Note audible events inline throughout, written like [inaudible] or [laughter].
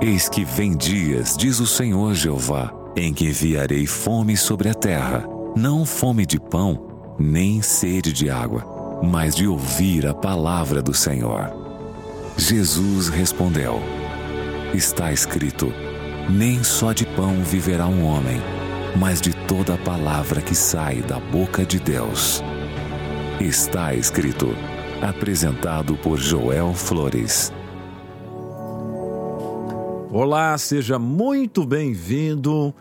Eis que vem dias, diz o Senhor Jeová, em que enviarei fome sobre a terra, não fome de pão, nem sede de água, mas de ouvir a palavra do Senhor. Jesus respondeu: Está escrito: Nem só de pão viverá um homem, mas de toda a palavra que sai da boca de Deus. Está escrito. Apresentado por Joel Flores. Olá, seja muito bem-vindo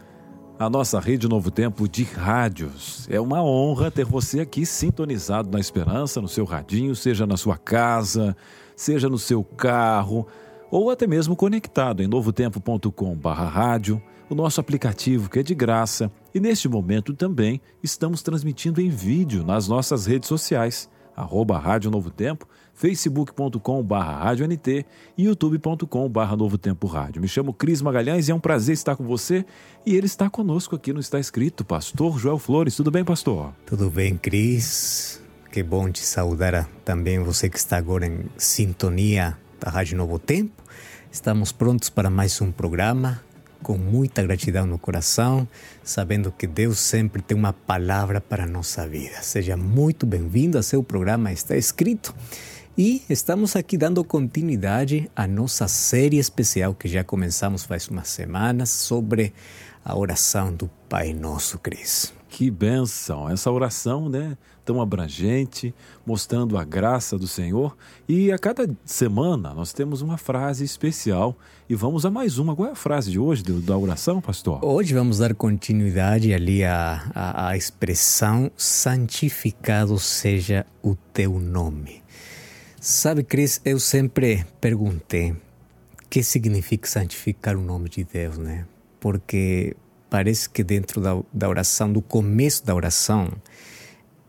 à nossa rede Novo Tempo de rádios. É uma honra ter você aqui sintonizado na esperança, no seu radinho, seja na sua casa, seja no seu carro ou até mesmo conectado em novotempo.com/rádio, o nosso aplicativo que é de graça. E neste momento também estamos transmitindo em vídeo nas nossas redes sociais arroba Rádio Novo Tempo, facebook.com barra Rádio NT e youtube.com barra Novo Tempo Rádio. Me chamo Cris Magalhães e é um prazer estar com você e ele está conosco aqui no Está Escrito, Pastor Joel Flores. Tudo bem, pastor? Tudo bem, Cris. Que bom te saudar também você que está agora em sintonia da Rádio Novo Tempo. Estamos prontos para mais um programa com muita gratidão no coração, sabendo que Deus sempre tem uma palavra para a nossa vida. Seja muito bem-vindo a seu programa Está Escrito. E estamos aqui dando continuidade à nossa série especial que já começamos faz umas semanas sobre a oração do Pai Nosso, Cris. Que benção! Essa oração, né? Tão abrangente, mostrando a graça do Senhor. E a cada semana nós temos uma frase especial. E vamos a mais uma. Qual é a frase de hoje da oração, pastor? Hoje vamos dar continuidade ali à, à, à expressão santificado seja o teu nome. Sabe, Cris, eu sempre perguntei o que significa santificar o nome de Deus, né? Porque parece que dentro da, da oração, do começo da oração,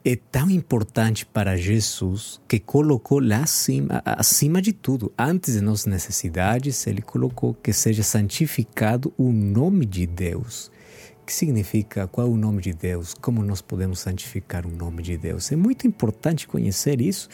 é tão importante para Jesus que colocou lá acima, acima de tudo, antes de nossas necessidades, ele colocou que seja santificado o nome de Deus. Que significa qual é o nome de Deus? Como nós podemos santificar o nome de Deus? É muito importante conhecer isso,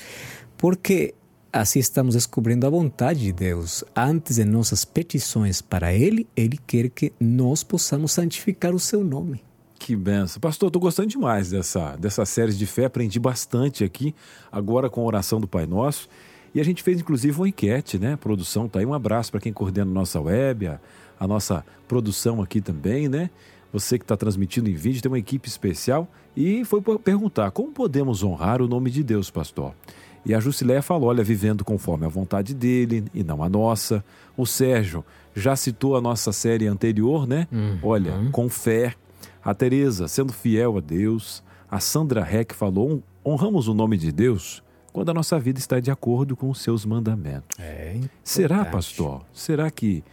porque Assim estamos descobrindo a vontade de Deus. Antes de nossas petições para Ele, Ele quer que nós possamos santificar o seu nome. Que benção. Pastor, estou gostando demais dessa, dessa série de fé, aprendi bastante aqui, agora com a oração do Pai Nosso. E a gente fez inclusive uma enquete, né? A produção tá aí. Um abraço para quem coordena a nossa web, a, a nossa produção aqui também, né? Você que está transmitindo em vídeo, tem uma equipe especial. E foi perguntar: como podemos honrar o nome de Deus, pastor? E a Jusileia falou: olha, vivendo conforme a vontade dele e não a nossa. O Sérgio já citou a nossa série anterior, né? Uhum. Olha, com fé. A Tereza, sendo fiel a Deus. A Sandra Heck falou: honramos o nome de Deus quando a nossa vida está de acordo com os seus mandamentos. É Será, pastor? Será que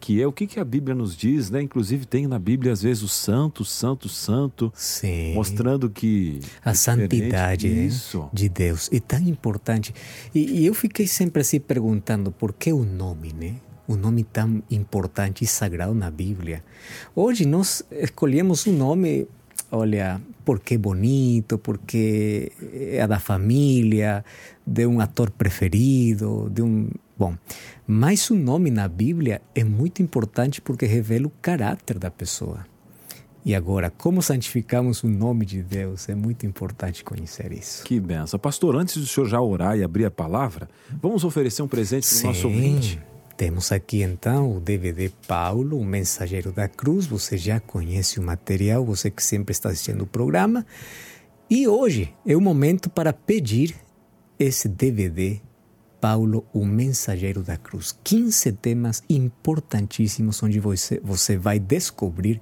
que é o que, que a Bíblia nos diz, né? Inclusive tem na Bíblia às vezes o santo, santo, santo, Sim. mostrando que a santidade né, de Deus é tão importante. E, e, eu fiquei sempre assim perguntando por que o nome, né? Um nome tão importante e sagrado na Bíblia. Hoje nós escolhemos um nome, olha, porque é bonito, porque é da família, de um ator preferido, de um Bom, mas o nome na Bíblia é muito importante porque revela o caráter da pessoa. E agora, como santificamos o nome de Deus? É muito importante conhecer isso. Que benção. Pastor, antes do senhor já orar e abrir a palavra, vamos oferecer um presente para o nosso ouvinte? Temos aqui então o DVD Paulo, o Mensageiro da Cruz. Você já conhece o material, você que sempre está assistindo o programa. E hoje é o momento para pedir esse DVD Paulo, o mensageiro da cruz. 15 temas importantíssimos onde você, você vai descobrir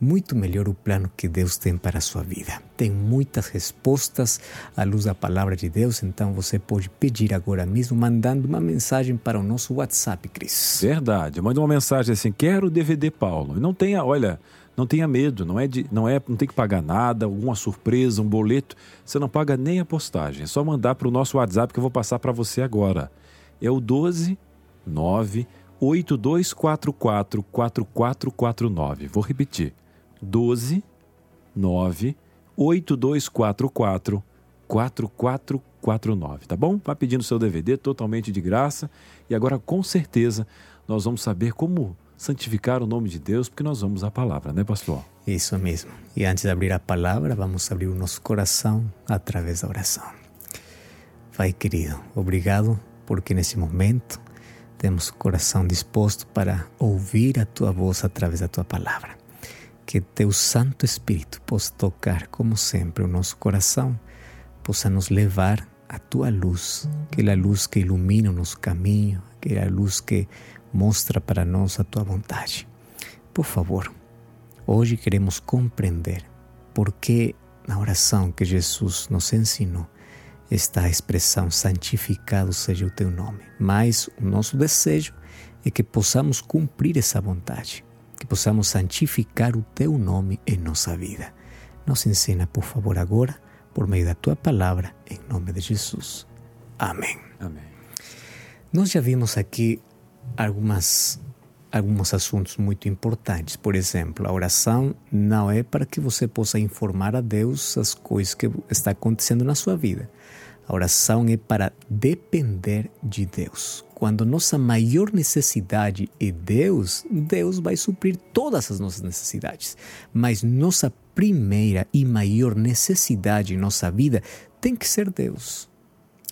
muito melhor o plano que Deus tem para a sua vida. Tem muitas respostas à luz da palavra de Deus, então você pode pedir agora mesmo mandando uma mensagem para o nosso WhatsApp, Cris. Verdade. Manda uma mensagem assim: quero o DVD Paulo. Não tenha, olha não tenha medo, não é, de, não é, não tem que pagar nada, alguma surpresa, um boleto. Você não paga nem a postagem. É só mandar para o nosso WhatsApp que eu vou passar para você agora. É o 12 9 8244 4449. Vou repetir. 12 9 8244 4449, tá bom? Vá pedindo seu DVD totalmente de graça e agora com certeza nós vamos saber como santificar o nome de Deus, porque nós vamos à palavra, né, pastor? Isso mesmo. E antes de abrir a palavra, vamos abrir o nosso coração através da oração. Pai querido, obrigado porque nesse momento temos o coração disposto para ouvir a tua voz através da tua palavra. Que teu Santo Espírito possa tocar, como sempre, o nosso coração, possa nos levar à tua luz, aquela luz que ilumina o nosso caminho, aquela luz que mostra para nós a tua vontade. Por favor, hoje queremos compreender por que na oração que Jesus nos ensinou está a expressão santificado seja o teu nome. Mas o nosso desejo é que possamos cumprir essa vontade, que possamos santificar o teu nome em nossa vida. Nos ensina, por favor, agora, por meio da tua palavra, em nome de Jesus. Amém. Amém. Nós já vimos aqui algumas alguns assuntos muito importantes. Por exemplo, a oração não é para que você possa informar a Deus as coisas que está acontecendo na sua vida. A oração é para depender de Deus. Quando nossa maior necessidade é Deus, Deus vai suprir todas as nossas necessidades. Mas nossa primeira e maior necessidade em nossa vida tem que ser Deus.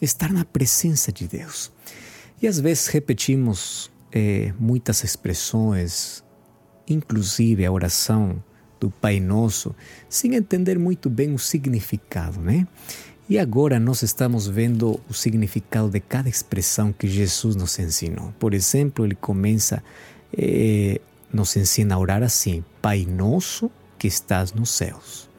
Estar na presença de Deus. E às vezes repetimos eh, muitas expressões, inclusive a oração do Pai Nosso, sem entender muito bem o significado, né? E agora nós estamos vendo o significado de cada expressão que Jesus nos ensinou. Por exemplo, ele começa, eh, nos ensina a orar assim: Pai Nosso que estás nos céus.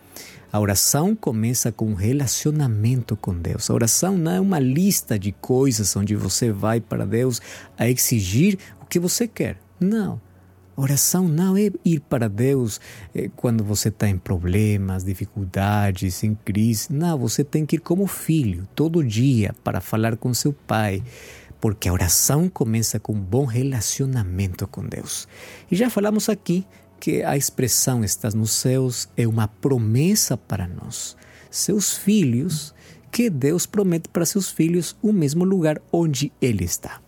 A oração começa com um relacionamento com Deus. A oração não é uma lista de coisas onde você vai para Deus a exigir o que você quer. Não. A oração não é ir para Deus eh, quando você está em problemas, dificuldades, em crise. Não, você tem que ir como filho, todo dia, para falar com seu pai. Porque a oração começa com um bom relacionamento com Deus. E já falamos aqui que a expressão estás nos céus é uma promessa para nós, seus filhos, que Deus promete para seus filhos o mesmo lugar onde Ele está.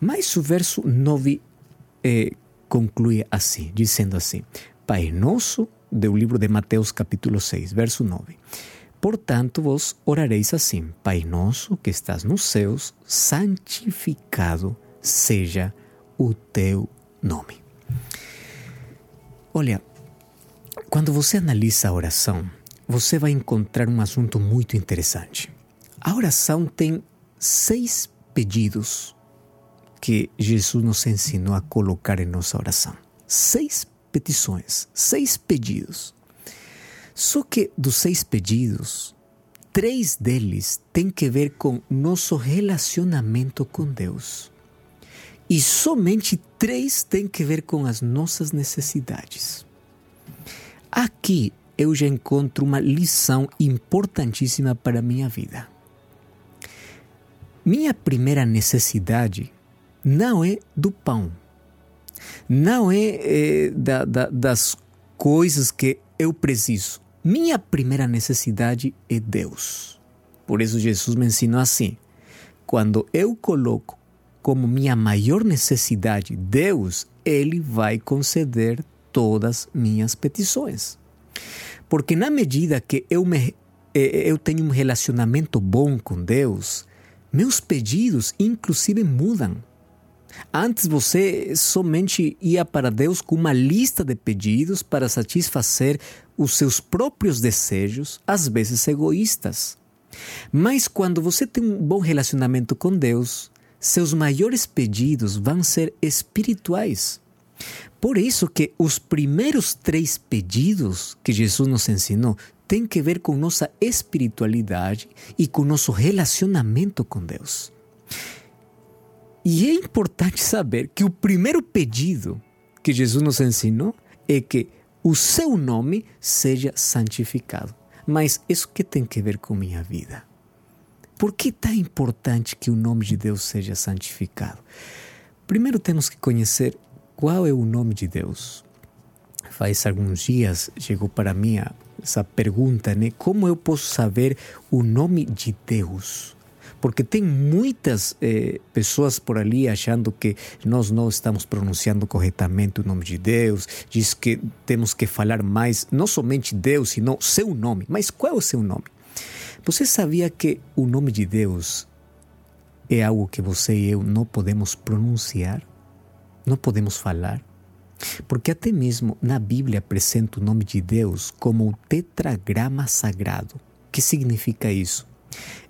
Mas o verso 9 eh, conclui assim, dizendo assim: Pai nosso, do livro de Mateus, capítulo 6, verso 9. Portanto, vos orareis assim: Pai nosso que estás nos céus, santificado seja o teu nome. Olha, quando você analisa a oração, você vai encontrar um assunto muito interessante. A oração tem seis pedidos que Jesus nos ensinou a colocar em nossa oração. Seis petições, seis pedidos. Só que dos seis pedidos, três deles têm que ver com nosso relacionamento com Deus. E somente três têm que ver com as nossas necessidades. Aqui eu já encontro uma lição importantíssima para a minha vida. Minha primeira necessidade não é do pão, não é, é da, da, das coisas que eu preciso. Minha primeira necessidade é Deus. Por isso Jesus me ensinou assim: quando eu coloco como minha maior necessidade Deus, Ele vai conceder todas minhas petições. Porque na medida que eu, me, eu tenho um relacionamento bom com Deus, meus pedidos inclusive mudam. Antes você somente ia para Deus com uma lista de pedidos para satisfazer os seus próprios desejos, às vezes egoístas. Mas quando você tem um bom relacionamento com Deus, seus maiores pedidos vão ser espirituais. Por isso que os primeiros três pedidos que Jesus nos ensinou têm que ver com nossa espiritualidade e com nosso relacionamento com Deus. E é importante saber que o primeiro pedido que Jesus nos ensinou é que o seu nome seja santificado. Mas isso que tem que ver com minha vida? Por que tão importante que o nome de Deus seja santificado? Primeiro temos que conhecer qual é o nome de Deus. Faz alguns dias chegou para mim essa pergunta, né? Como eu posso saber o nome de Deus? porque tem muitas eh, pessoas por ali achando que nós não estamos pronunciando corretamente o nome de Deus, diz que temos que falar mais, não somente Deus, sino seu nome. Mas qual é o seu nome? Você sabia que o nome de Deus é algo que você e eu não podemos pronunciar? Não podemos falar? Porque até mesmo na Bíblia apresenta o nome de Deus como o tetragrama sagrado. Que significa isso?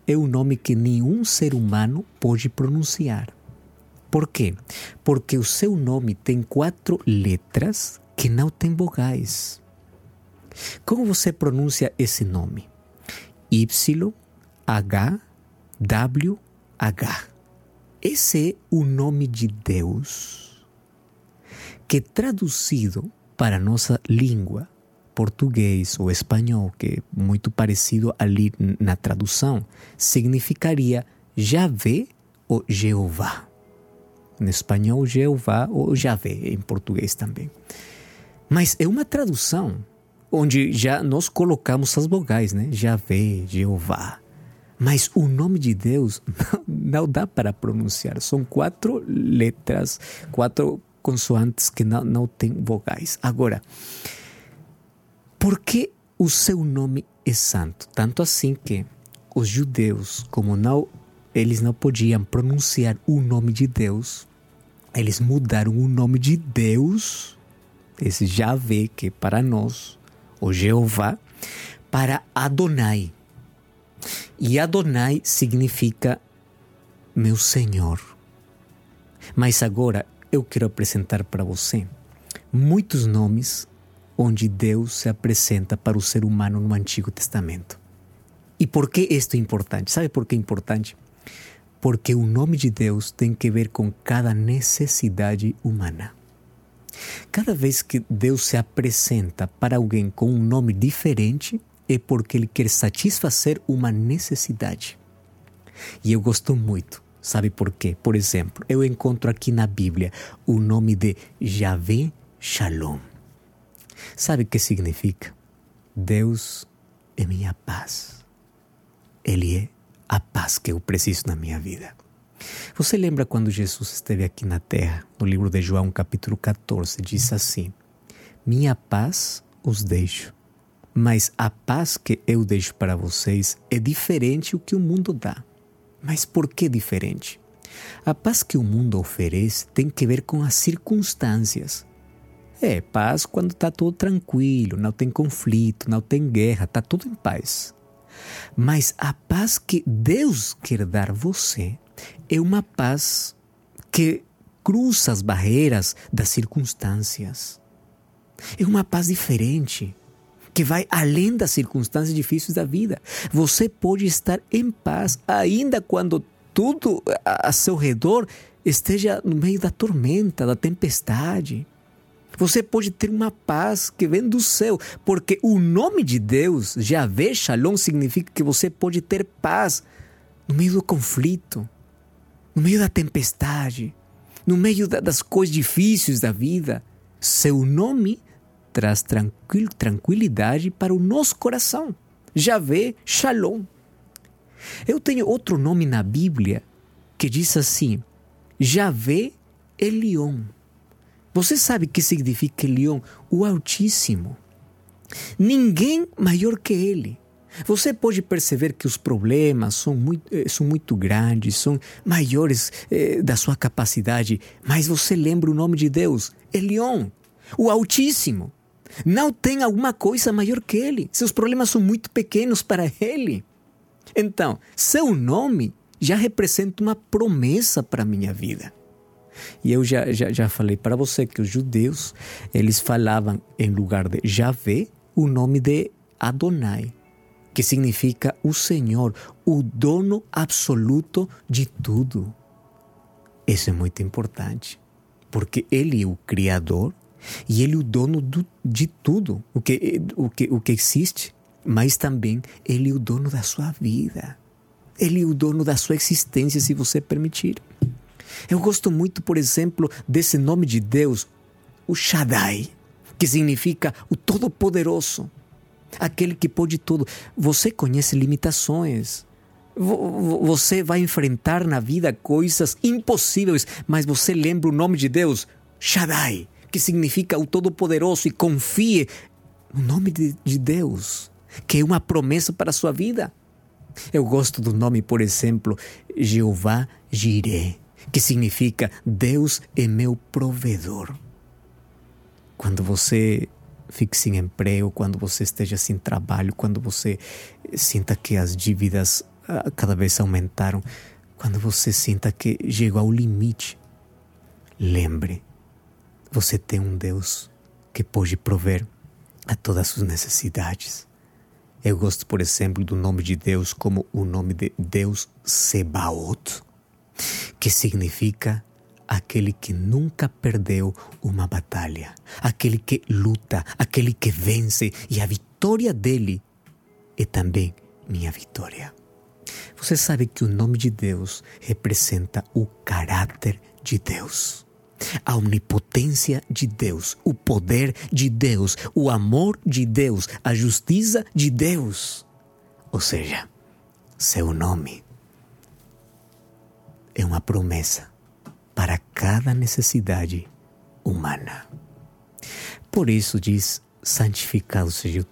É um nome que nenhum ser humano pode pronunciar. Por quê? Porque o seu nome tem quatro letras que não têm vogais. Como você pronuncia esse nome? Y, H, W, H. Esse é o nome de Deus, que traduzido para nossa língua, português ou espanhol, que é muito parecido ali na tradução, significaria Javé ou Jeová. Em espanhol, Jeová ou Javé, em português também. Mas é uma tradução onde já nós colocamos as vogais, né? Javé, Jeová. Mas o nome de Deus [laughs] não, dá para pronunciar. São quatro letras, quatro consoantes que não, não têm vogais. Agora, por que o seu nome é santo? Tanto assim que os judeus, como não eles não podiam pronunciar o nome de Deus, eles mudaram o nome de Deus, esse Javé, que para nós o Jeová, para Adonai. E Adonai significa meu Senhor. Mas agora eu quero apresentar para você muitos nomes onde Deus se apresenta para o ser humano no Antigo Testamento. E por que isto é importante? Sabe por que é importante? Porque o nome de Deus tem que ver com cada necessidade humana. Cada vez que Deus se apresenta para alguém com um nome diferente, é porque Ele quer satisfazer uma necessidade. E eu gosto muito. Sabe por quê? Por exemplo, eu encontro aqui na Bíblia o nome de Javé Shalom. Sabe o que significa? Deus é minha paz. Ele é a paz que eu preciso na minha vida. Você lembra quando Jesus esteve aqui na terra? No livro de João, capítulo 14, diz assim: Minha paz os deixo, mas a paz que eu deixo para vocês é diferente do que o mundo dá. Mas por que diferente? A paz que o mundo oferece tem que ver com as circunstâncias. É paz quando está tudo tranquilo, não tem conflito, não tem guerra, está tudo em paz. Mas a paz que Deus quer dar você é uma paz que cruza as barreiras das circunstâncias. É uma paz diferente, que vai além das circunstâncias difíceis da vida. Você pode estar em paz ainda quando tudo a seu redor esteja no meio da tormenta, da tempestade. Você pode ter uma paz que vem do céu, porque o nome de Deus, Javé Shalom, significa que você pode ter paz no meio do conflito, no meio da tempestade, no meio das coisas difíceis da vida. Seu nome traz tranquil, tranquilidade para o nosso coração. Javé Shalom. Eu tenho outro nome na Bíblia que diz assim: Javé Elion. Você sabe o que significa Elion? O Altíssimo. Ninguém maior que ele. Você pode perceber que os problemas são muito, eh, são muito grandes, são maiores eh, da sua capacidade, mas você lembra o nome de Deus, Elion, o Altíssimo. Não tem alguma coisa maior que ele. Seus problemas são muito pequenos para ele. Então, seu nome já representa uma promessa para a minha vida. E eu já, já, já falei para você que os judeus, eles falavam em lugar de Javé, o nome de Adonai, que significa o Senhor, o dono absoluto de tudo. Isso é muito importante, porque Ele é o Criador e Ele é o dono do, de tudo, o que, o, que, o que existe, mas também Ele é o dono da sua vida. Ele é o dono da sua existência, se você permitir. Eu gosto muito, por exemplo, desse nome de Deus, o Shaddai, que significa o Todo-Poderoso, aquele que pode tudo. Você conhece limitações, Você vai enfrentar na vida coisas impossíveis, mas você lembra o nome de Deus, Shaddai, que significa o Todo-Poderoso, e confie no nome de, de Deus, que é uma promessa para a sua vida. Eu gosto do nome, por exemplo, Jeová Jireh, que significa Deus é meu provedor. Quando você fique sem emprego, quando você esteja sem trabalho, quando você sinta que as dívidas ah, cada vez aumentaram, quando você sinta que chegou ao limite, lembre, você tem um Deus que pode prover a todas as suas necessidades. Eu gosto, por exemplo, do nome de Deus como o nome de Deus Sebaot, que significa aquele que nunca perdeu uma batalha, aquele que luta, aquele que vence, e a vitória dele é também minha vitória. Você sabe que o nome de Deus representa o caráter de Deus a onipotência de Deus, o poder de Deus, o amor de Deus, a justiça de Deus. Ou seja, seu nome é uma promessa para cada necessidade humana. Por isso diz: santificado seja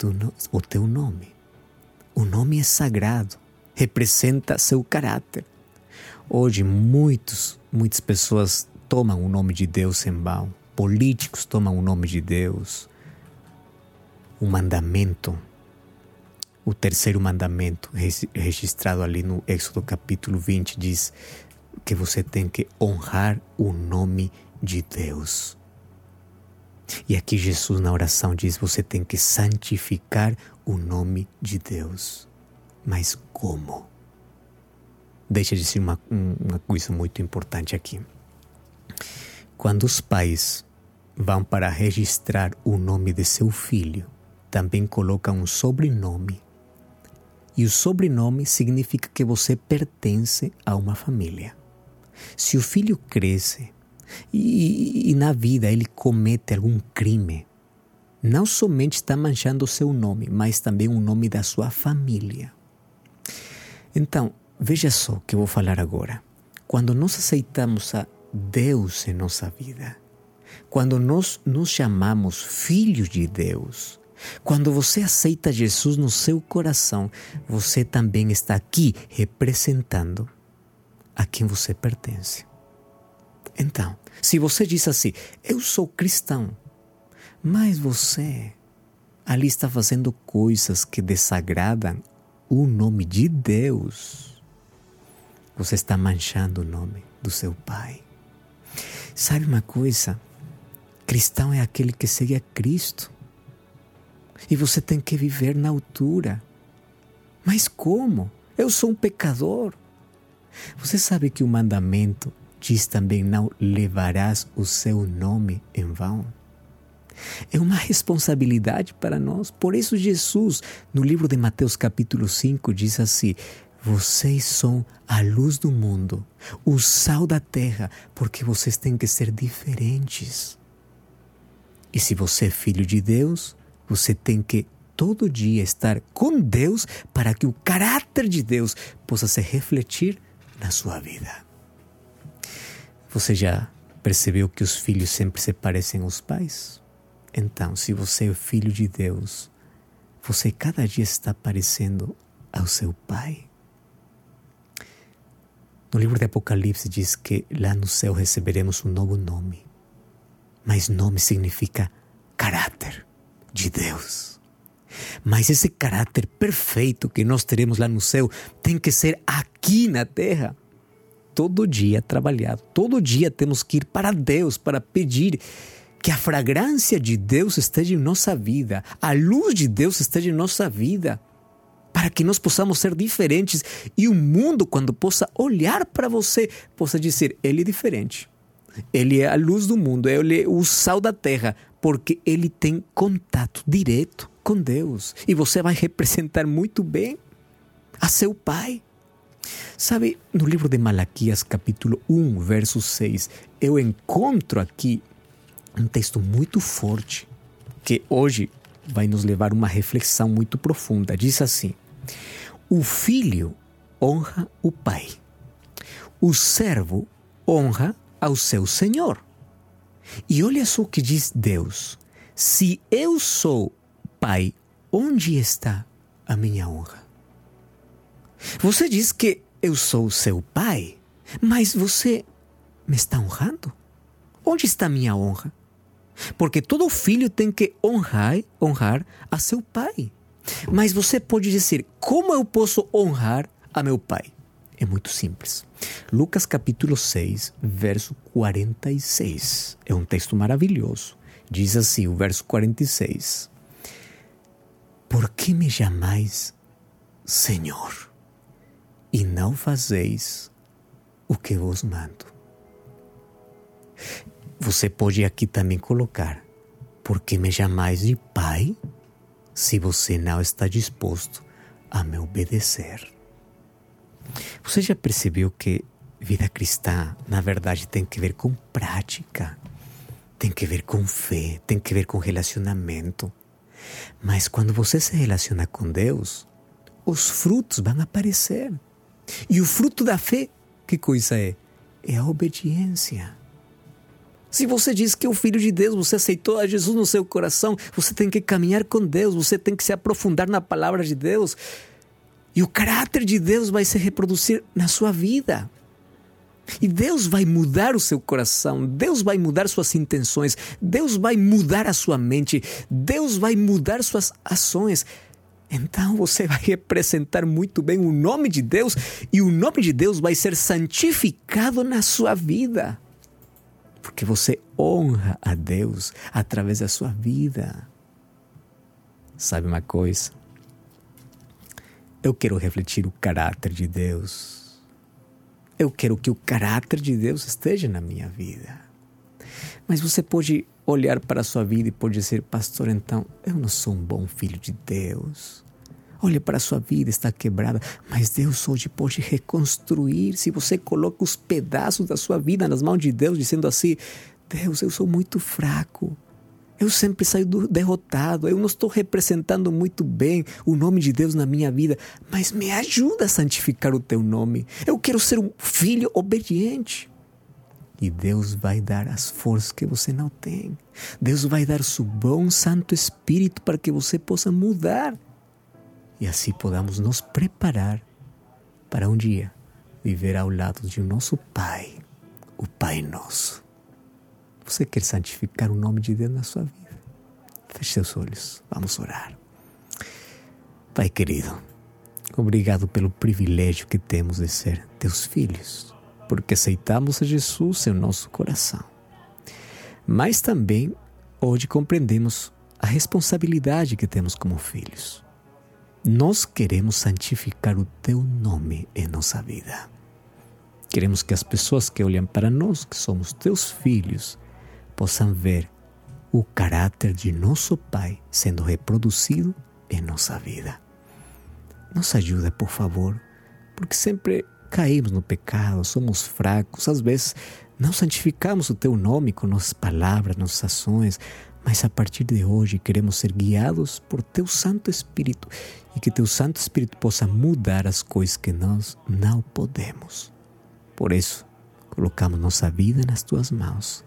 o teu nome. O nome é sagrado, representa seu caráter. Hoje, muitos, muitas pessoas tomam o nome de Deus em vão, políticos tomam o nome de Deus. O mandamento, o terceiro mandamento, registrado ali no Êxodo capítulo 20, diz que você tem que honrar o nome de Deus. E aqui Jesus na oração diz: você tem que santificar o nome de Deus. Mas como? Deixa de ser uma, uma coisa muito importante aqui. Quando os pais vão para registrar o nome de seu filho, também colocam um sobrenome. E o sobrenome significa que você pertence a uma família. Se o filho cresce e, e na vida ele comete algum crime, não somente está manchando o seu nome, mas também o nome da sua família. Então, veja só o que eu vou falar agora. Quando nós aceitamos a Deus em nossa vida. Quando nós nos chamamos filhos de Deus, quando você aceita Jesus no seu coração, você também está aqui representando a quem você pertence. Então, se você diz assim, eu sou cristão, mas você ali está fazendo coisas que desagradam o nome de Deus, você está manchando o nome do seu Pai. Sabe uma coisa? Cristão é aquele que segue a Cristo. E você tem que viver na altura. Mas como? Eu sou um pecador. Você sabe que o mandamento diz também: não levarás o seu nome em vão. É uma responsabilidade para nós. Por isso, Jesus, no livro de Mateus, capítulo 5, diz assim: vocês são a luz do mundo, o sal da terra, porque vocês têm que ser diferentes. E se você é filho de Deus, você tem que todo dia estar com Deus para que o caráter de Deus possa se refletir na sua vida. Você já percebeu que os filhos sempre se parecem aos pais? Então, se você é filho de Deus, você cada dia está parecendo ao seu pai. No livro de Apocalipse diz que lá no céu receberemos um novo nome. Mas nome significa caráter de Deus. Mas esse caráter perfeito que nós teremos lá no céu tem que ser aqui na terra. Todo dia trabalhado, todo dia temos que ir para Deus para pedir que a fragrância de Deus esteja em nossa vida, a luz de Deus esteja em nossa vida para que nós possamos ser diferentes e o mundo, quando possa olhar para você, possa dizer: Ele é diferente. Ele é a luz do mundo, ele é o sal da terra, porque ele tem contato direto com Deus. E você vai representar muito bem a seu Pai. Sabe, no livro de Malaquias, capítulo 1, verso 6, eu encontro aqui um texto muito forte que hoje vai nos levar a uma reflexão muito profunda. Diz assim: o filho honra o pai. O servo honra ao seu senhor. E olha só o que diz Deus: se eu sou pai, onde está a minha honra? Você diz que eu sou seu pai, mas você me está honrando? Onde está minha honra? Porque todo filho tem que honrar, honrar a seu pai. Mas você pode dizer: como eu posso honrar a meu pai? É muito simples. Lucas capítulo 6, verso 46. É um texto maravilhoso. Diz assim o verso 46. Por que me chamais Senhor e não fazeis o que vos mando? Você pode aqui também colocar: Por que me chamais de Pai se você não está disposto a me obedecer? Você já percebeu que vida cristã, na verdade, tem que ver com prática, tem que ver com fé, tem que ver com relacionamento. Mas quando você se relaciona com Deus, os frutos vão aparecer. E o fruto da fé, que coisa é? É a obediência. Se você diz que é o Filho de Deus, você aceitou a Jesus no seu coração, você tem que caminhar com Deus, você tem que se aprofundar na palavra de Deus. E o caráter de Deus vai se reproduzir na sua vida. E Deus vai mudar o seu coração, Deus vai mudar suas intenções, Deus vai mudar a sua mente, Deus vai mudar suas ações. Então você vai representar muito bem o nome de Deus e o nome de Deus vai ser santificado na sua vida. Porque você honra a Deus através da sua vida. Sabe uma coisa? Eu quero refletir o caráter de Deus. Eu quero que o caráter de Deus esteja na minha vida. Mas você pode olhar para a sua vida e pode dizer, pastor, então eu não sou um bom filho de Deus. Olha para a sua vida, está quebrada, mas Deus hoje pode reconstruir. Se você coloca os pedaços da sua vida nas mãos de Deus, dizendo assim: Deus, eu sou muito fraco, eu sempre saio derrotado, eu não estou representando muito bem o nome de Deus na minha vida, mas me ajuda a santificar o teu nome. Eu quero ser um filho obediente. E Deus vai dar as forças que você não tem. Deus vai dar seu bom Santo Espírito para que você possa mudar. E assim podamos nos preparar para um dia viver ao lado de nosso Pai, o Pai Nosso. Você quer santificar o nome de Deus na sua vida? Feche seus olhos, vamos orar. Pai querido, obrigado pelo privilégio que temos de ser teus filhos, porque aceitamos a Jesus em nosso coração. Mas também hoje compreendemos a responsabilidade que temos como filhos. Nós queremos santificar o teu nome em nossa vida. Queremos que as pessoas que olham para nós, que somos teus filhos, possam ver o caráter de nosso Pai sendo reproduzido em nossa vida. Nos ajuda, por favor, porque sempre caímos no pecado, somos fracos, às vezes não santificamos o Teu nome com nossas palavras, nossas ações, mas a partir de hoje queremos ser guiados por Teu Santo Espírito e que Teu Santo Espírito possa mudar as coisas que nós não podemos. Por isso, colocamos nossa vida nas Tuas mãos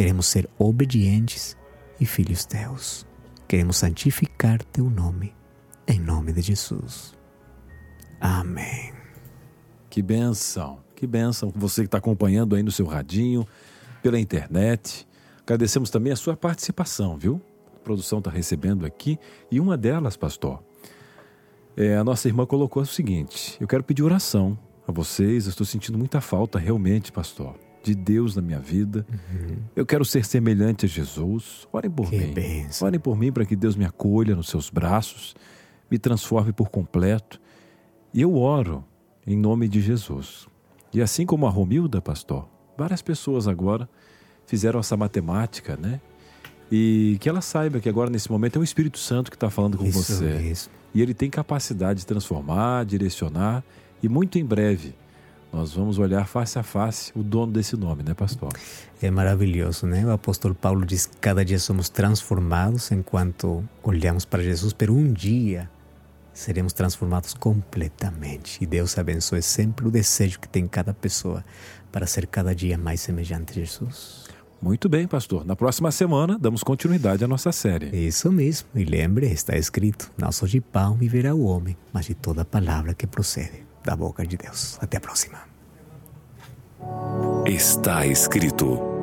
Queremos ser obedientes e filhos teus. Queremos santificar teu nome, em nome de Jesus. Amém. Que benção, que benção. Você que está acompanhando aí no seu radinho, pela internet. Agradecemos também a sua participação, viu? A produção está recebendo aqui. E uma delas, pastor, é, a nossa irmã colocou o seguinte: Eu quero pedir oração a vocês. Eu estou sentindo muita falta, realmente, pastor de Deus na minha vida. Uhum. Eu quero ser semelhante a Jesus. Orem por que mim. Benção. Orem por mim para que Deus me acolha nos seus braços, me transforme por completo. E eu oro em nome de Jesus. E assim como a Romilda, pastor, várias pessoas agora fizeram essa matemática, né? E que ela saiba que agora, nesse momento, é o Espírito Santo que está falando com isso, você. Isso. E ele tem capacidade de transformar, direcionar, e muito em breve nós vamos olhar face a face o dono desse nome, né, pastor? É maravilhoso, né? O apóstolo Paulo diz que cada dia somos transformados enquanto olhamos para Jesus, pero um dia seremos transformados completamente. E Deus abençoe sempre o desejo que tem cada pessoa para ser cada dia mais semelhante a Jesus. Muito bem, pastor. Na próxima semana, damos continuidade à nossa série. Isso mesmo. E lembre, está escrito: Não só de pão viverá o homem, mas de toda palavra que procede da boca de Deus. Até a próxima. Está escrito